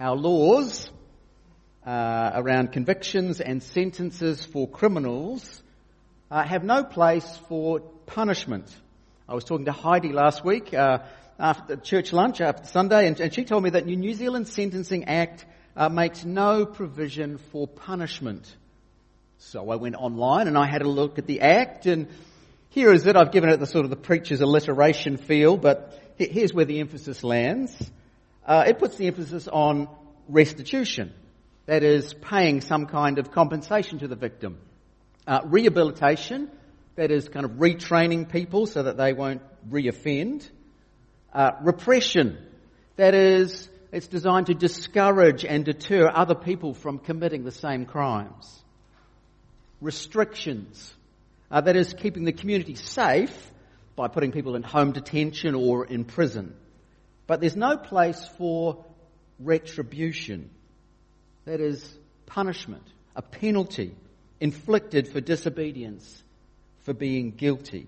our laws uh, around convictions and sentences for criminals uh, have no place for punishment. I was talking to Heidi last week uh, after church lunch after Sunday, and, and, she told me that New Zealand Sentencing Act uh, makes no provision for punishment. So I went online and I had a look at the Act, and here is it. I've given it the sort of the preacher's alliteration feel, but here's where the emphasis lands. Uh, it puts the emphasis on restitution. That is, paying some kind of compensation to the victim. Uh, rehabilitation, that is kind of retraining people so that they won't reoffend. Uh, repression, that is, it's designed to discourage and deter other people from committing the same crimes. Restrictions, uh, that is, keeping the community safe by putting people in home detention or in prison. But there's no place for retribution. That is, punishment, a penalty inflicted for disobedience, for being guilty.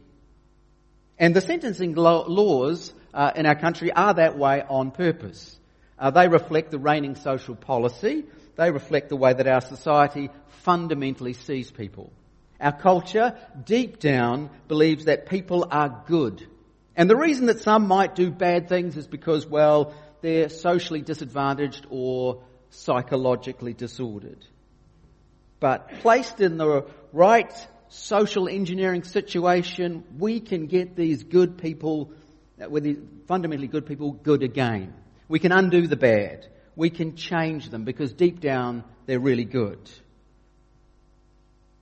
And the sentencing laws uh, in our country are that way on purpose. Uh, they reflect the reigning social policy. They reflect the way that our society fundamentally sees people. Our culture, deep down, believes that people are good and the reason that some might do bad things is because, well, they're socially disadvantaged or psychologically disordered. But placed in the right social engineering situation, we can get these good people, uh, with these fundamentally good people, good again. We can undo the bad. We can change them because deep down they're really good.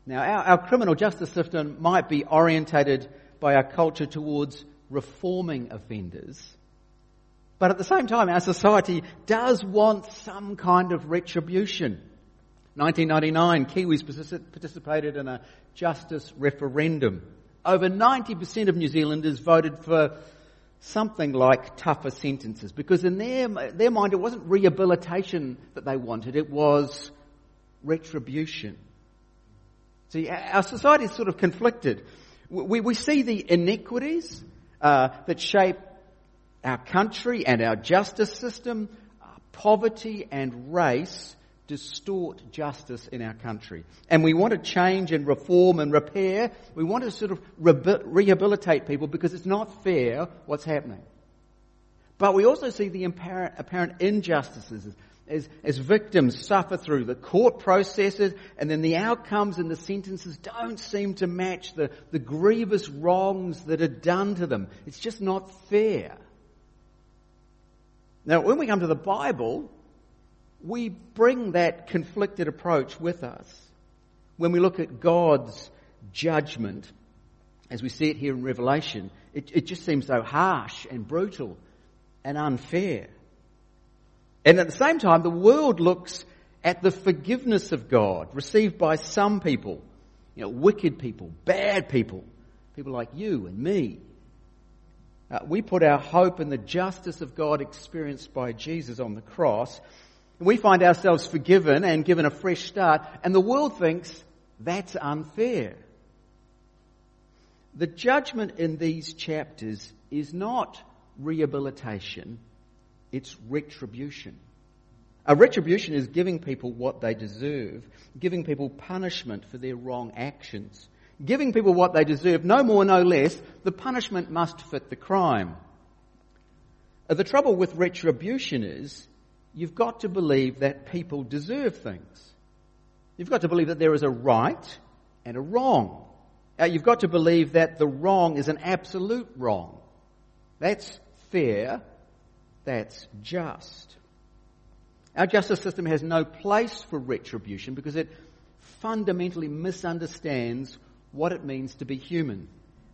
Now, our, our criminal justice system might be orientated by our culture towards reforming offenders. But at the same time, our society does want some kind of retribution. 1999, Kiwis participated in a justice referendum. Over 90% of New Zealanders voted for something like tougher sentences because in their, their mind it wasn't rehabilitation that they wanted, it was retribution. See, our society is sort of conflicted. We, we see the inequities uh, that shape our country and our justice system, uh, poverty and race distort justice in our country. And we want to change and reform and repair. We want to sort of re- rehabilitate people because it's not fair what's happening. But we also see the apparent injustices as, as victims suffer through the court processes and then the outcomes and the sentences don't seem to match the, the grievous wrongs that are done to them. It's just not fair. Now, when we come to the Bible, we bring that conflicted approach with us. When we look at God's judgment, as we see it here in Revelation, it, it just seems so harsh and brutal and unfair. And at the same time, the world looks at the forgiveness of God received by some people, you know, wicked people, bad people, people like you and me. Uh, we put our hope in the justice of God experienced by Jesus on the cross. We find ourselves forgiven and given a fresh start, and the world thinks that's unfair. The judgment in these chapters is not rehabilitation, it's retribution. A retribution is giving people what they deserve, giving people punishment for their wrong actions, giving people what they deserve, no more, no less. The punishment must fit the crime. Uh, the trouble with retribution is you've got to believe that people deserve things. You've got to believe that there is a right and a wrong. Uh, you've got to believe that the wrong is an absolute wrong. That's fair that's just. Our justice system has no place for retribution because it fundamentally misunderstands what it means to be human.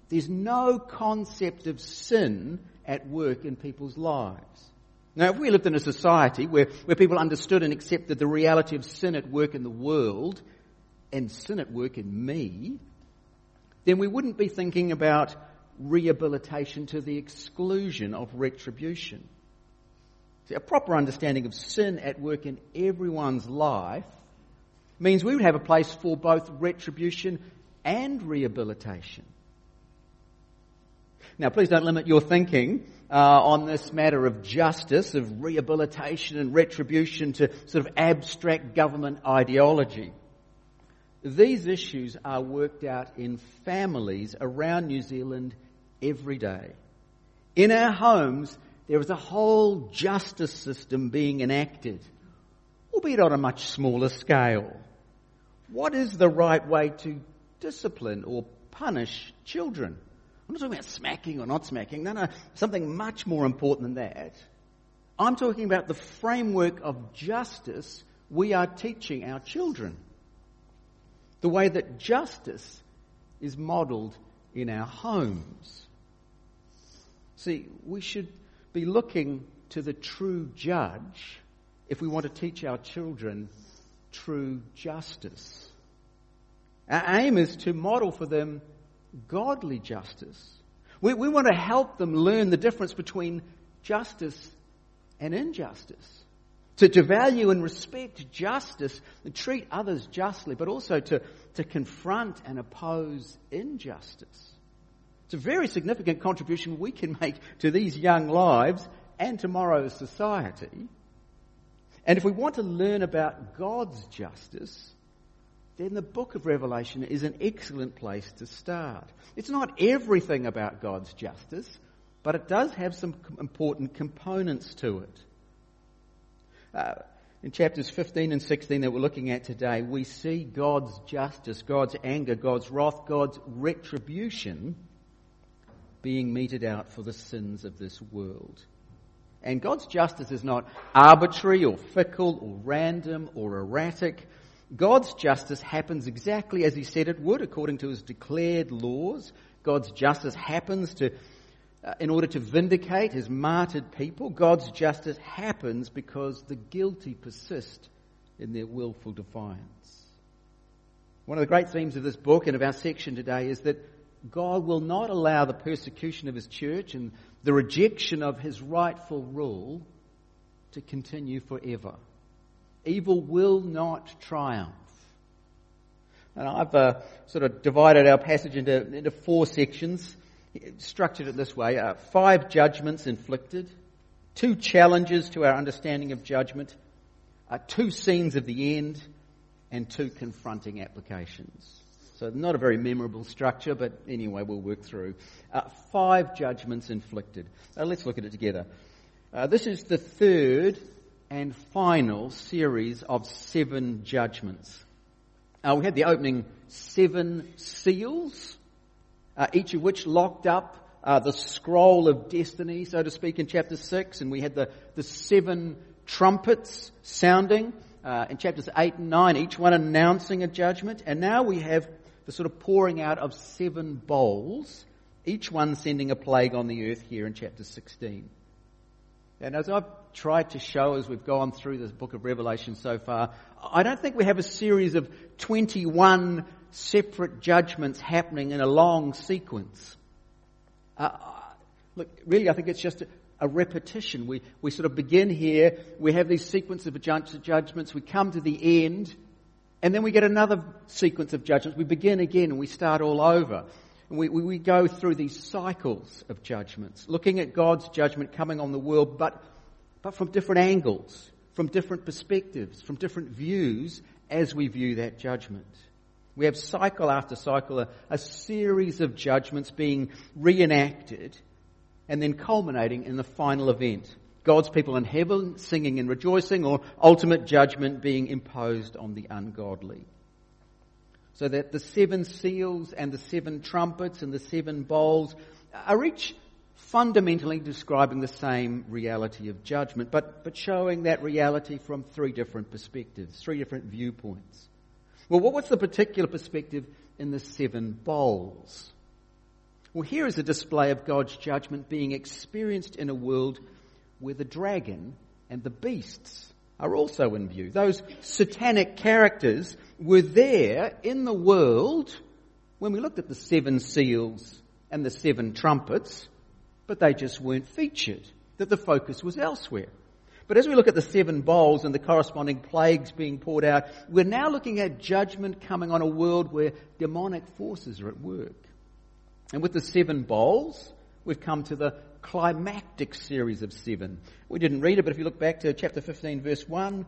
There's no concept of sin at work in people's lives. Now, if we lived in a society where, where people understood and accepted the reality of sin at work in the world and sin at work in me, then we wouldn't be thinking about rehabilitation to the exclusion of retribution. See, a proper understanding of sin at work in everyone's life means we would have a place for both retribution and rehabilitation. Now, please don't limit your thinking uh, on this matter of justice, of rehabilitation and retribution to sort of abstract government ideology. These issues are worked out in families around New Zealand every day. In our homes, there is a whole justice system being enacted, albeit on a much smaller scale. What is the right way to discipline or punish children? I'm not talking about smacking or not smacking. No, no, something much more important than that. I'm talking about the framework of justice we are teaching our children. The way that justice is modelled in our homes. See, we should be looking to the true judge if we want to teach our children true justice. Our aim is to model for them godly justice. We, we want to help them learn the difference between justice and injustice. To, to value and respect justice and treat others justly, but also to, to confront and oppose injustice. It's a very significant contribution we can make to these young lives and tomorrow's society. And if we want to learn about God's justice, then the book of Revelation is an excellent place to start. It's not everything about God's justice, but it does have some important components to it. Uh, in chapters 15 and 16 that we're looking at today, we see God's justice, God's anger, God's wrath, God's retribution being meted out for the sins of this world. And God's justice is not arbitrary or fickle or random or erratic. God's justice happens exactly as He said it would, according to His declared laws. God's justice happens to, uh, in order to vindicate His martyred people. God's justice happens because the guilty persist in their willful defiance. One of the great themes of this book and of our section today is that God will not allow the persecution of His church and the rejection of His rightful rule to continue forever. Evil will not triumph. And I've uh, sort of divided our passage into, into four sections, structured it this way. Uh, five judgments inflicted, two challenges to our understanding of judgment, uh, two scenes of the end, and two confronting applications. So not a very memorable structure, but anyway, we'll work through. Uh, five judgments inflicted. Uh, let's look at it together. Uh, this is the third and final series of seven judgments. Uh, we had the opening seven seals, uh, each of which locked up uh, the scroll of destiny, so to speak, in chapter six, and we had the, the seven trumpets sounding uh, in chapters eight and nine, each one announcing a judgment, and now we have the sort of pouring out of seven bowls, each one sending a plague on the earth here in chapter 16. And as I've tried to show as we've gone through this book of Revelation so far, I don't think we have a series of 21 separate judgments happening in a long sequence. Uh, look, really, I think it's just a, repetition. We, we sort of begin here, we have these sequences of judgments, we come to the end, and then we get another sequence of judgments. We begin again and we start all over. We, we, we, go through these cycles of judgments, looking at God's judgment coming on the world, but, but from different angles, from different perspectives, from different views as we view that judgment. We have cycle after cycle, a, a series of judgments being reenacted and then culminating in the final event. God's people in heaven singing and rejoicing or ultimate judgment being imposed on the ungodly. So that the seven seals and the seven trumpets and the seven bowls are each fundamentally describing the same reality of judgment, but, but showing that reality from three different perspectives, three different viewpoints. Well, what was the particular perspective in the seven bowls? Well, here is a display of God's judgment being experienced in a world where the dragon and the beasts are also in view. Those satanic characters were there in the world when we looked at the seven seals and the seven trumpets, but they just weren't featured, that the focus was elsewhere. But as we look at the seven bowls and the corresponding plagues being poured out, we're now looking at judgment coming on a world where demonic forces are at work. And with the seven bowls, we've come to the climactic series of seven. We didn't read it, but if you look back to chapter 15, verse 1,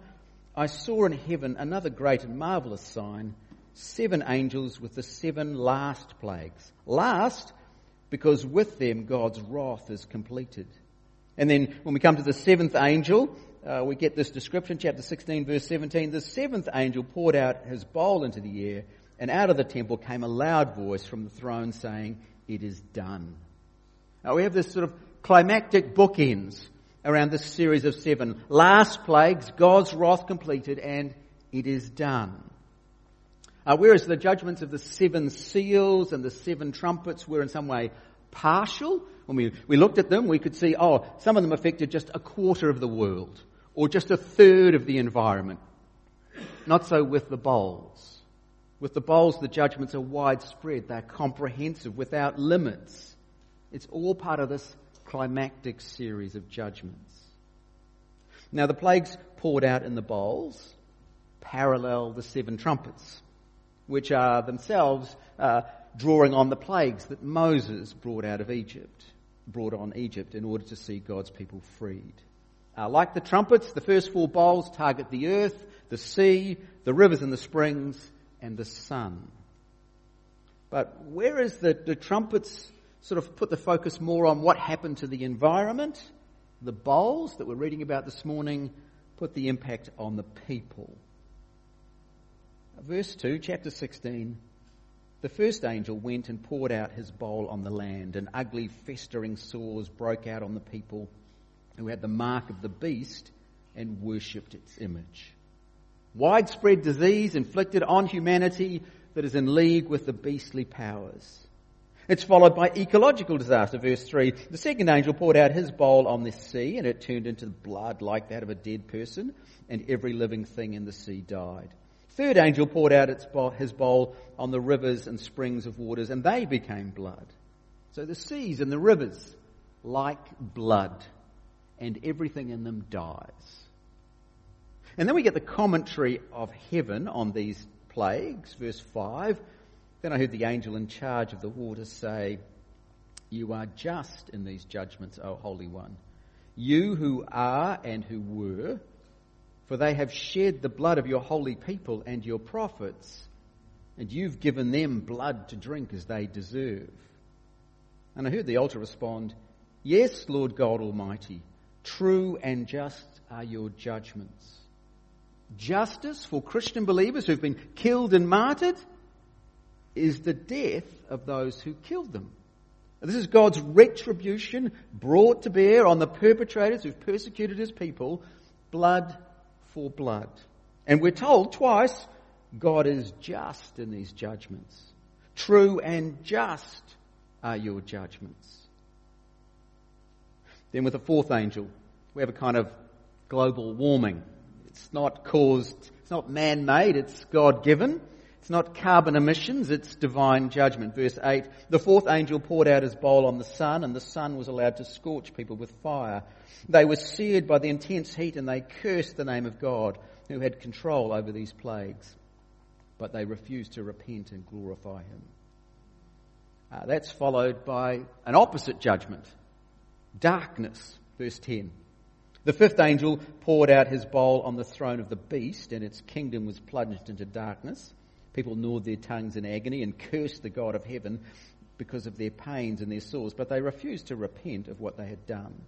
I saw in heaven another great and marvelous sign seven angels with the seven last plagues. Last, because with them God's wrath is completed. And then when we come to the seventh angel, uh, we get this description, chapter 16, verse 17. The seventh angel poured out his bowl into the air, and out of the temple came a loud voice from the throne saying, It is done. Now we have this sort of climactic bookends around this series of seven. Last plagues, God's wrath completed, and it is done. Uh, whereas the judgments of the seven seals and the seven trumpets were in some way partial, when we, we looked at them, we could see, oh, some of them affected just a quarter of the world, or just a third of the environment. Not so with the bowls. With the bowls, the judgments are widespread, they're comprehensive, without limits. It's all part of this climactic series of judgments. Now, the plagues poured out in the bowls parallel the seven trumpets which are themselves uh, drawing on the plagues that Moses brought out of Egypt, brought on Egypt in order to see God's people freed. Uh, like the trumpets, the first four bowls target the earth, the sea, the rivers and the springs, and the sun. But whereas the, the trumpets sort of put the focus more on what happened to the environment, the bowls that we're reading about this morning put the impact on the people. Verse 2, chapter 16. The first angel went and poured out his bowl on the land, and ugly, festering sores broke out on the people who had the mark of the beast and worshipped its image. Widespread disease inflicted on humanity that is in league with the beastly powers. It's followed by ecological disaster, verse 3. The second angel poured out his bowl on the sea, and it turned into blood like that of a dead person, and every living thing in the sea died third angel poured out bowl, his bowl on the rivers and springs of waters, and they became blood. So the seas and the rivers, like blood, and everything in them dies. And then we get the commentary of heaven on these plagues, verse 5. Then I heard the angel in charge of the waters say, You are just in these judgments, O Holy One. You who are and who were for they have shed the blood of your holy people and your prophets, and you've given them blood to drink as they deserve. And I heard the altar respond, Yes, Lord God Almighty, true and just are your judgments. Justice for Christian believers who've been killed and martyred is the death of those who killed them. This is God's retribution brought to bear on the perpetrators who've persecuted his people. Blood for blood. And we're told twice God is just in these judgments. True and just are your judgments. Then with the fourth angel, we have a kind of global warming. It's not caused, it's not man-made, it's God-given. It's not carbon emissions, it's divine judgment. Verse 8, the fourth angel poured out his bowl on the sun and the sun was allowed to scorch people with fire. They were seared by the intense heat and they cursed the name of God who had control over these plagues. But they refused to repent and glorify him. Uh, that's followed by an opposite judgment. Darkness, verse 10. The fifth angel poured out his bowl on the throne of the beast and its kingdom was plunged into darkness. People gnawed their tongues in agony and cursed the God of heaven because of their pains and their sores, but they refused to repent of what they had done.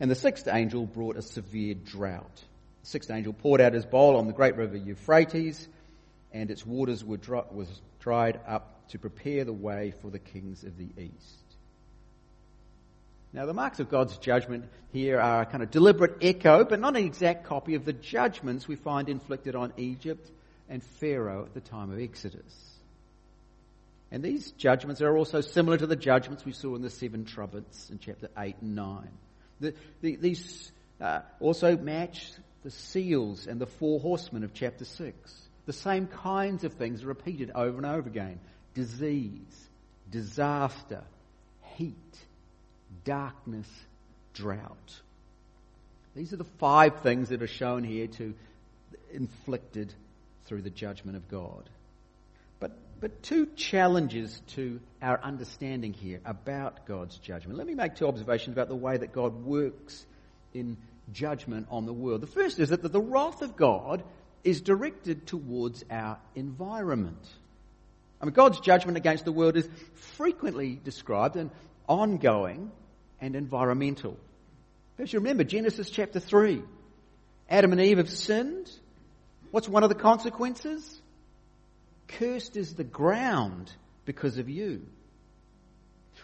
And the sixth angel brought a severe drought. The sixth angel poured out his bowl on the great river Euphrates, and its waters were dry, was dried up to prepare the way for the kings of the east. Now, the marks of God's judgment here are a kind of deliberate echo, but not an exact copy of the judgments we find inflicted on Egypt and Pharaoh at the time of Exodus. And these judgments are also similar to the judgments we saw in the seven trumpets in chapter 8 and 9. The, the, these uh, also match the seals and the four horsemen of chapter 6. The same kinds of things are repeated over and over again disease, disaster, heat, darkness, drought. These are the five things that are shown here to inflicted through the judgment of God. But but two challenges to our understanding here about God's judgment. Let me make two observations about the way that God works in judgment on the world. The first is that the wrath of God is directed towards our environment. I mean, God's judgment against the world is frequently described as ongoing and environmental. As you remember, Genesis chapter 3. Adam and Eve have sinned. What's one of the consequences? Cursed is the ground because of you.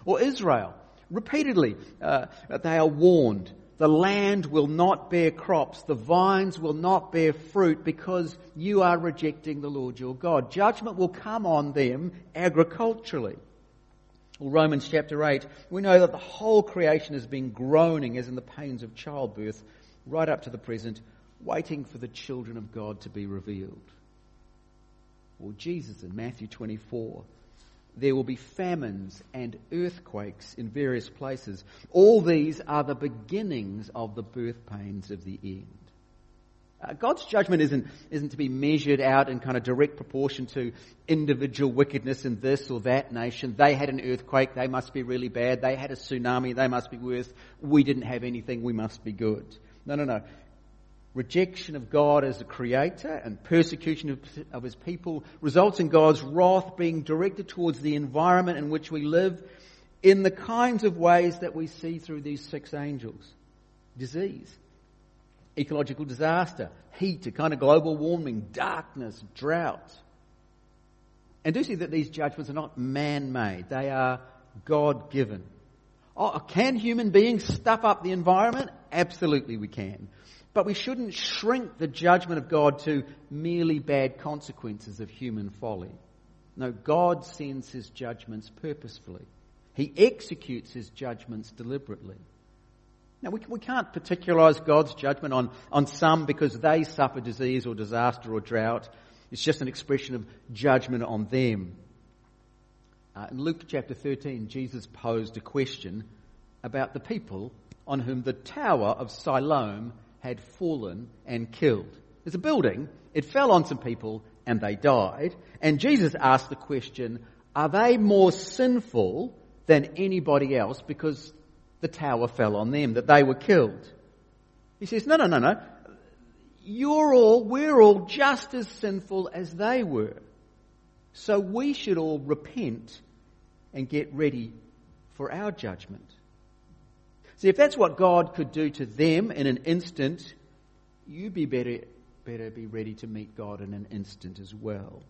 Or Israel, repeatedly, uh, they are warned the land will not bear crops, the vines will not bear fruit because you are rejecting the Lord your God. Judgment will come on them agriculturally. Well, Romans chapter 8, we know that the whole creation has been groaning as in the pains of childbirth right up to the present, waiting for the children of God to be revealed. Or Jesus in Matthew 24 there will be famines and earthquakes in various places. All these are the beginnings of the birth pains of the end. Uh, God's judgment isn't, isn't to be measured out in kind of direct proportion to individual wickedness in this or that nation. They had an earthquake, they must be really bad. They had a tsunami, they must be worse. We didn't have anything, we must be good. No, no, no rejection of God as a creator and persecution of, of, his people results in God's wrath being directed towards the environment in which we live in the kinds of ways that we see through these six angels. Disease, ecological disaster, heat, a kind of global warming, darkness, drought. And do see that these judgments are not man-made. They are God-given. Oh, can human beings stuff up the environment? Absolutely we can. But we shouldn't shrink the judgment of God to merely bad consequences of human folly. No, God sends his judgments purposefully. He executes his judgments deliberately. Now, we, we can't particularize God's judgment on, on some because they suffer disease or disaster or drought. It's just an expression of judgment on them. Uh, in Luke chapter 13, Jesus posed a question about the people on whom the Tower of Siloam had fallen and killed. There's a building, it fell on some people and they died. And Jesus asked the question, are they more sinful than anybody else because the tower fell on them, that they were killed? He says, no, no, no, no. You're all, we're all just as sinful as they were. So we should all repent and get ready for our judgment. See, if that's what God could do to them in an instant, you be better, better be ready to meet God in an instant as well.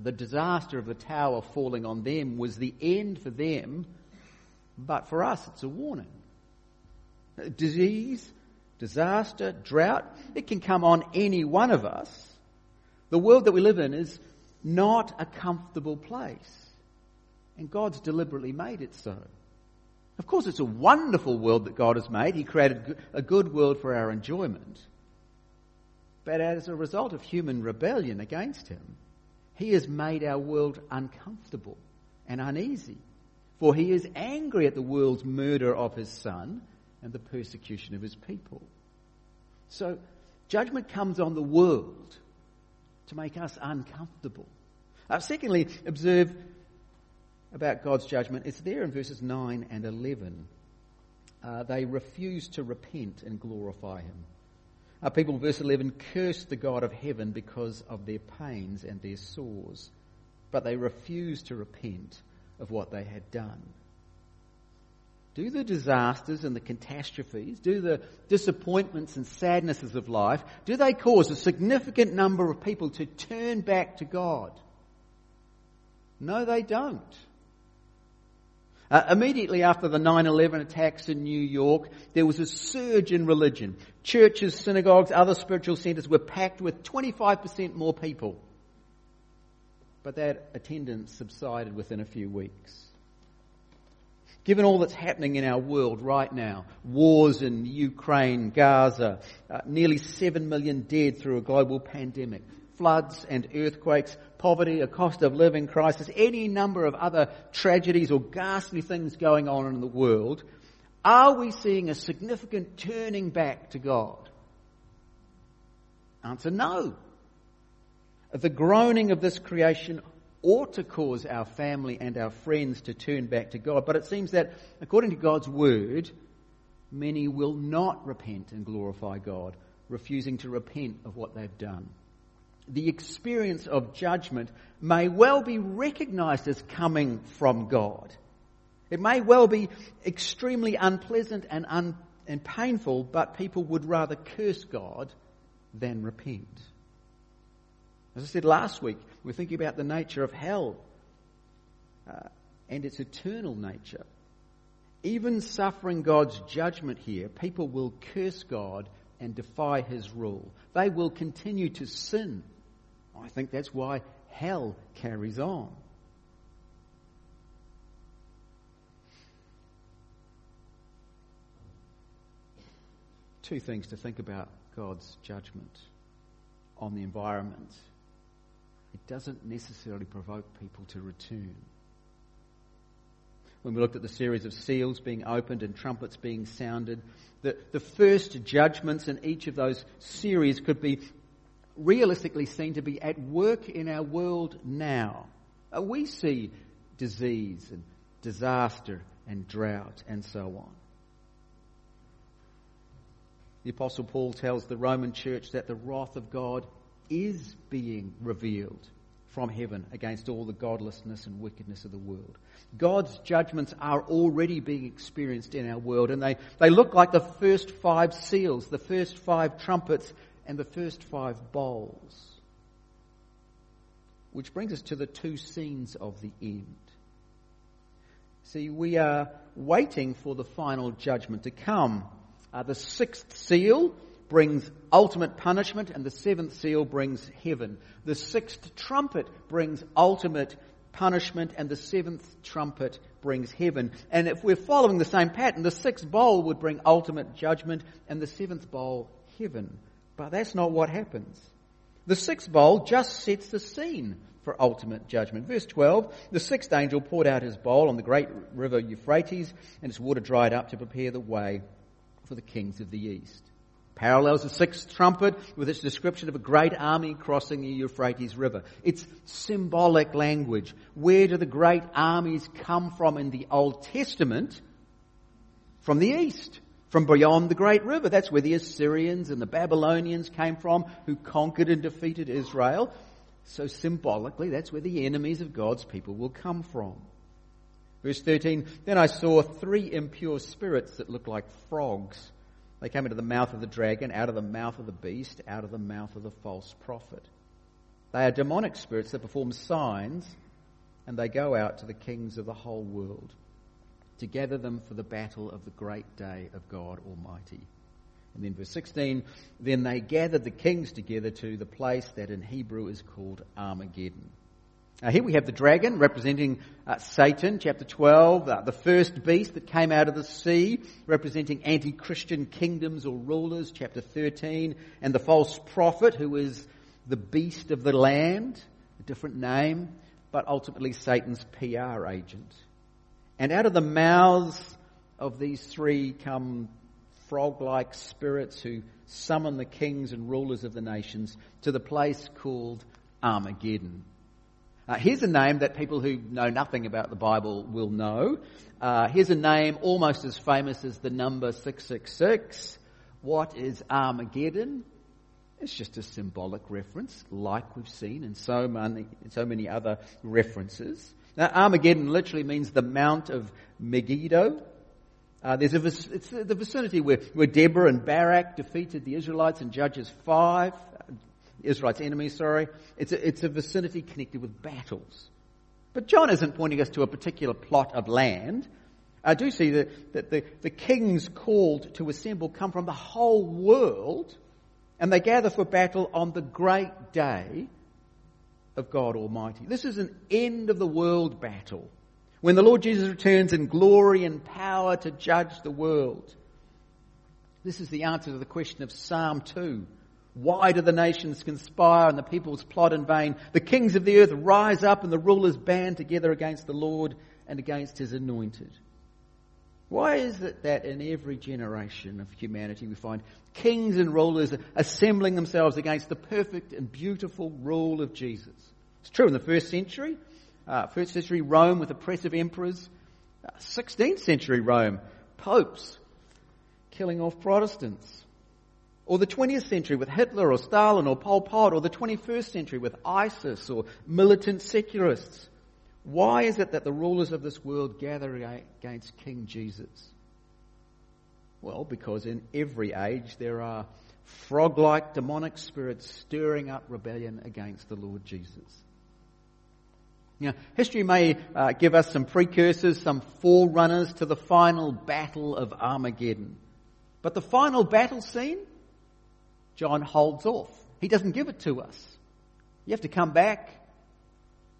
The disaster of the tower falling on them was the end for them, but for us it's a warning. Disease, disaster, drought, it can come on any one of us. The world that we live in is not a comfortable place. And God's deliberately made it so. Of course, it's a wonderful world that God has made. He created a good world for our enjoyment. But as a result of human rebellion against Him, He has made our world uncomfortable and uneasy. For He is angry at the world's murder of His Son and the persecution of His people. So, judgment comes on the world to make us uncomfortable. Uh, secondly, observe about God's judgment, it's there in verses 9 and 11. Uh, they refuse to repent and glorify Him. Our people, verse 11, cursed the God of heaven because of their pains and their sores, but they refused to repent of what they had done. Do the disasters and the catastrophes, do the disappointments and sadnesses of life, do they cause a significant number of people to turn back to God? No, they don't. Uh, immediately after the 9-11 attacks in New York, there was a surge in religion. Churches, synagogues, other spiritual centers were packed with 25% more people. But that attendance subsided within a few weeks. Given all that's happening in our world right now, wars in Ukraine, Gaza, uh, nearly 7 million dead through a global pandemic, floods and earthquakes, poverty, a cost of living crisis, any number of other tragedies or ghastly things going on in the world, are we seeing a significant turning back to God? Answer no. The groaning of this creation ought to cause our family and our friends to turn back to God. But it seems that, according to God's word, many will not repent and glorify God, refusing to repent of what they've done. The experience of judgment may well be recognized as coming from God. It may well be extremely unpleasant and, un- and painful, but people would rather curse God than repent. As I said last week, we're thinking about the nature of hell uh, and its eternal nature. Even suffering God's judgment here, people will curse God and defy his rule. They will continue to sin. I think that's why hell carries on. Two things to think about God's judgment on the environment. It doesn't necessarily provoke people to return when we looked at the series of seals being opened and trumpets being sounded. The, the first judgments in each of those series could be realistically seen to be at work in our world now. Uh, we see disease and disaster and drought and so on. The Apostle Paul tells the Roman church that the wrath of God is being revealed from heaven against all the godlessness and wickedness of the world. God's judgments are already being experienced in our world, and they, they look like the first five seals, the first five trumpets, and the first five bowls. Which brings us to the two scenes of the end. See, we are waiting for the final judgment to come. Uh, the sixth seal brings ultimate punishment and the seventh seal brings heaven. The sixth trumpet brings ultimate punishment and the seventh trumpet brings heaven. And if we're following the same pattern, the sixth bowl would bring ultimate judgment and the seventh bowl heaven. But that's not what happens. The sixth bowl just sets the scene for ultimate judgment. Verse 12, the sixth angel poured out his bowl on the great river Euphrates and its water dried up to prepare the way for the kings of the east parallels the sixth trumpet with its description of a great army crossing the Euphrates River. It's symbolic language. Where do the great armies come from in the Old Testament? From the east, from beyond the great river. That's where the Assyrians and the Babylonians came from, who conquered and defeated Israel. So symbolically, that's where the enemies of God's people will come from. Verse 13, then I saw three impure spirits that looked like frogs they came into the mouth of the dragon, out of the mouth of the beast, out of the mouth of the false prophet. They are demonic spirits that perform signs, and they go out to the kings of the whole world to gather them for the battle of the great day of God Almighty. And then verse 16, then they gathered the kings together to the place that in Hebrew is called Armageddon. Uh, here we have the dragon representing uh, Satan, chapter 12, uh, the first beast that came out of the sea, representing anti-Christian kingdoms or rulers, chapter 13, and the false prophet who is the beast of the land, a different name, but ultimately Satan's PR agent. And out of the mouths of these three come frog-like spirits who summon the kings and rulers of the nations to the place called Armageddon. Uh, here's a name that people who know nothing about the Bible will know. Uh, here's a name almost as famous as the number 666. What is Armageddon? It's just a symbolic reference, like we've seen in so many, so many other references. Now, Armageddon literally means the Mount of Megiddo. Uh, there's a, it's the vicinity where, where Deborah and Barak defeated the Israelites in Judges 5. Israelites' enemies, sorry. It's a, it's a vicinity connected with battles. But John isn't pointing us to a particular plot of land. I do see that, that the, the kings called to assemble come from the whole world and they gather for battle on the great day of God Almighty. This is an end of the world battle when the Lord Jesus returns in glory and power to judge the world. This is the answer to the question of Psalm 2. Why do the nations conspire and the peoples plot in vain? The kings of the earth rise up and the rulers band together against the Lord and against his anointed. Why is it that in every generation of humanity we find kings and rulers assembling themselves against the perfect and beautiful rule of Jesus? It's true in the first century. Uh, first century Rome with oppressive emperors. Uh, 16th century Rome, popes killing off Protestants. Or the 20th century with Hitler or Stalin or Pol Pot, or the 21st century with ISIS or militant secularists. Why is it that the rulers of this world gather against King Jesus? Well, because in every age there are frog like demonic spirits stirring up rebellion against the Lord Jesus. Now, history may uh, give us some precursors, some forerunners to the final battle of Armageddon. But the final battle scene, John holds off. He doesn't give it to us. You have to come back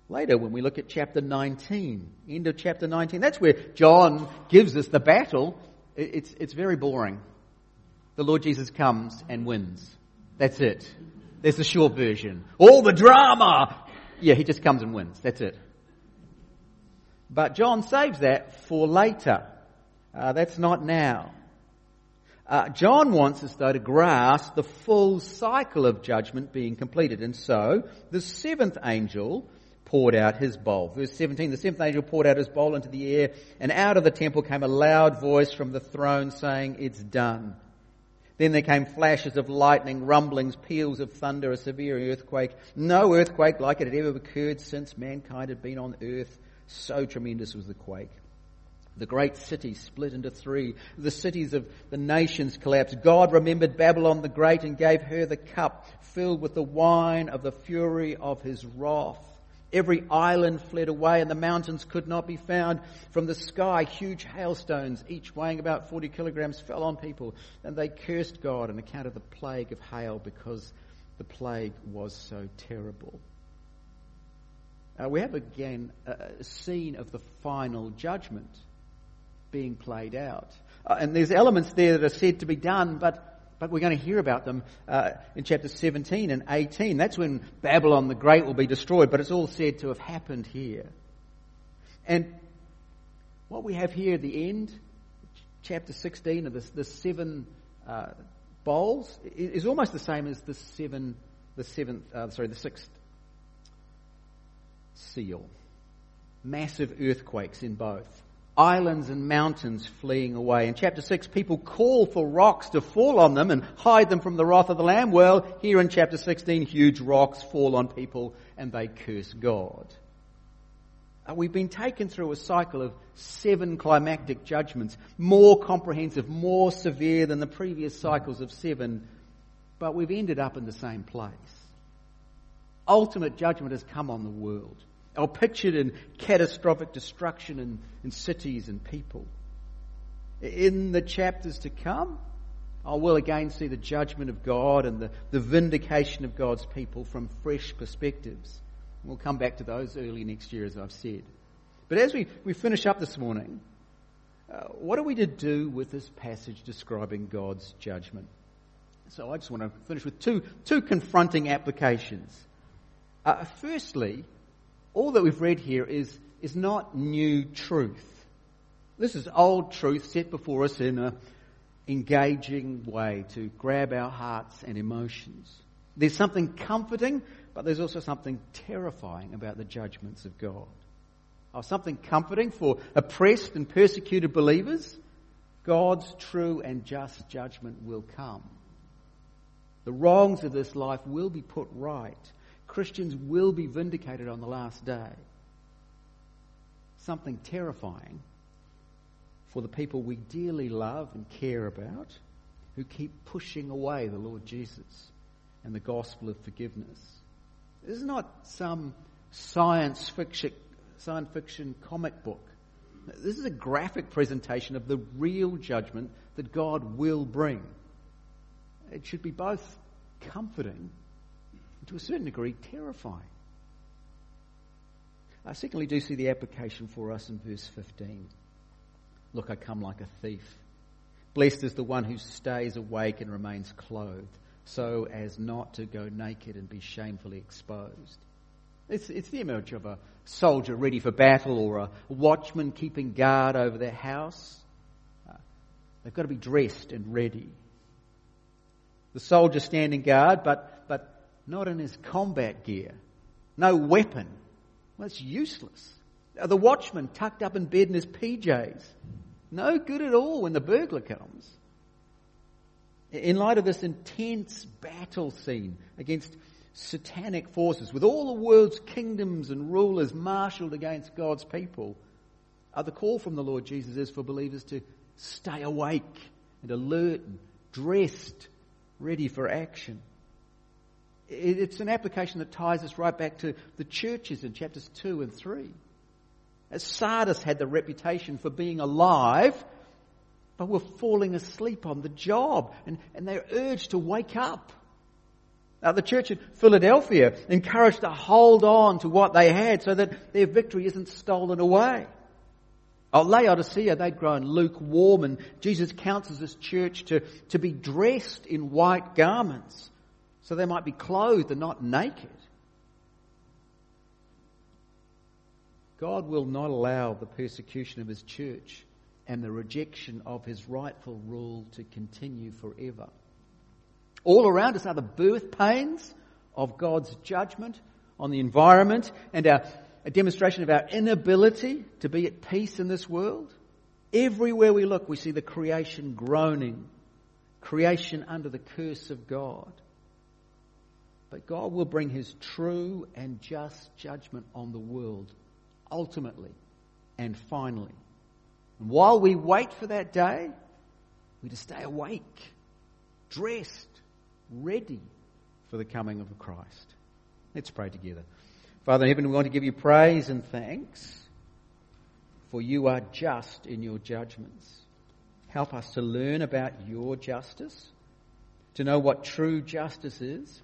later when we look at chapter 19, end of chapter 19. That's where John gives us the battle. It's, it's very boring. The Lord Jesus comes and wins. That's it. There's the short version. All the drama! Yeah, he just comes and wins. That's it. But John saves that for later. Uh, that's not now. Uh, John wants us, though, to grasp the full cycle of judgment being completed. And so, the seventh angel poured out his bowl. Verse 17, the seventh angel poured out his bowl into the air, and out of the temple came a loud voice from the throne saying, It's done. Then there came flashes of lightning, rumblings, peals of thunder, a severe earthquake. No earthquake like it had ever occurred since mankind had been on earth. So tremendous was the quake. The great city split into three. The cities of the nations collapsed. God remembered Babylon the Great and gave her the cup filled with the wine of the fury of his wrath. Every island fled away and the mountains could not be found. From the sky, huge hailstones, each weighing about 40 kilograms, fell on people and they cursed God on account of the plague of hail because the plague was so terrible. Uh, we have again a scene of the final judgment being played out. Uh, and there's elements there that are said to be done, but but we're going to hear about them uh, in chapter 17 and 18. That's when Babylon the Great will be destroyed, but it's all said to have happened here. And what we have here at the end, chapter 16 of the, the seven uh, bowls, is, almost the same as the seven, the seventh, uh, sorry, the sixth seal. Massive earthquakes in both islands and mountains fleeing away. In chapter 6, people call for rocks to fall on them and hide them from the wrath of the Lamb. Well, here in chapter 16, huge rocks fall on people and they curse God. Uh, we've been taken through a cycle of seven climactic judgments, more comprehensive, more severe than the previous cycles of seven, but we've ended up in the same place. Ultimate judgment has come on the world are pictured in catastrophic destruction in, in cities and people. In the chapters to come, I will again see the judgment of God and the, the vindication of God's people from fresh perspectives. We'll come back to those early next year, as I've said. But as we, we finish up this morning, uh, what are we to do with this passage describing God's judgment? So I just want to finish with two, two confronting applications. Uh, firstly, all that we've read here is, is not new truth. This is old truth set before us in an engaging way to grab our hearts and emotions. There's something comforting, but there's also something terrifying about the judgments of God. Oh, something comforting for oppressed and persecuted believers. God's true and just judgment will come. The wrongs of this life will be put right Christians will be vindicated on the last day. Something terrifying for the people we dearly love and care about who keep pushing away the Lord Jesus and the gospel of forgiveness. This is not some science fiction, science fiction comic book. This is a graphic presentation of the real judgment that God will bring. It should be both comforting to a certain degree, terrifying. I secondly do see the application for us in verse 15. Look, I come like a thief. Blessed is the one who stays awake and remains clothed, so as not to go naked and be shamefully exposed. It's, it's the image of a soldier ready for battle or a watchman keeping guard over their house. Uh, they've got to be dressed and ready. The soldier standing guard, but not in his combat gear. no weapon. Well, it's useless. The watchman tucked up in bed in his PJs. No good at all when the burglar comes. In light of this intense battle scene against satanic forces, with all the world's kingdoms and rulers marshaled against God's people, uh, the call from the Lord Jesus is for believers to stay awake and alert and dressed, ready for action. It's an application that ties us right back to the churches in chapters 2 and 3. As Sardis had the reputation for being alive, but were falling asleep on the job, and, and they're urged to wake up. Now, the church at Philadelphia encouraged to hold on to what they had so that their victory isn't stolen away. At Laodicea, they'd grown lukewarm, and Jesus counsels this church to, to be dressed in white garments so they might be clothed and not naked. God will not allow the persecution of his church and the rejection of his rightful rule to continue forever. All around us are the birth pains of God's judgment on the environment and our, a demonstration of our inability to be at peace in this world. Everywhere we look, we see the creation groaning, creation under the curse of God. But God will bring his true and just judgment on the world, ultimately and finally. And while we wait for that day, we're to stay awake, dressed, ready for the coming of Christ. Let's pray together. Father in heaven, we want to give you praise and thanks for you are just in your judgments. Help us to learn about your justice, to know what true justice is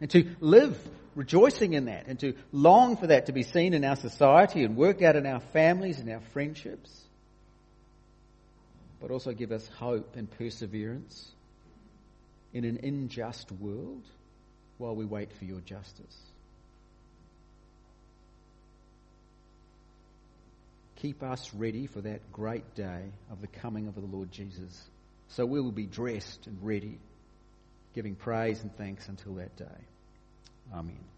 and to live rejoicing in that and to long for that to be seen in our society and work out in our families and our friendships. But also give us hope and perseverance in an unjust world while we wait for your justice. Keep us ready for that great day of the coming of the Lord Jesus so we will be dressed and ready giving praise and thanks until that day. Amen.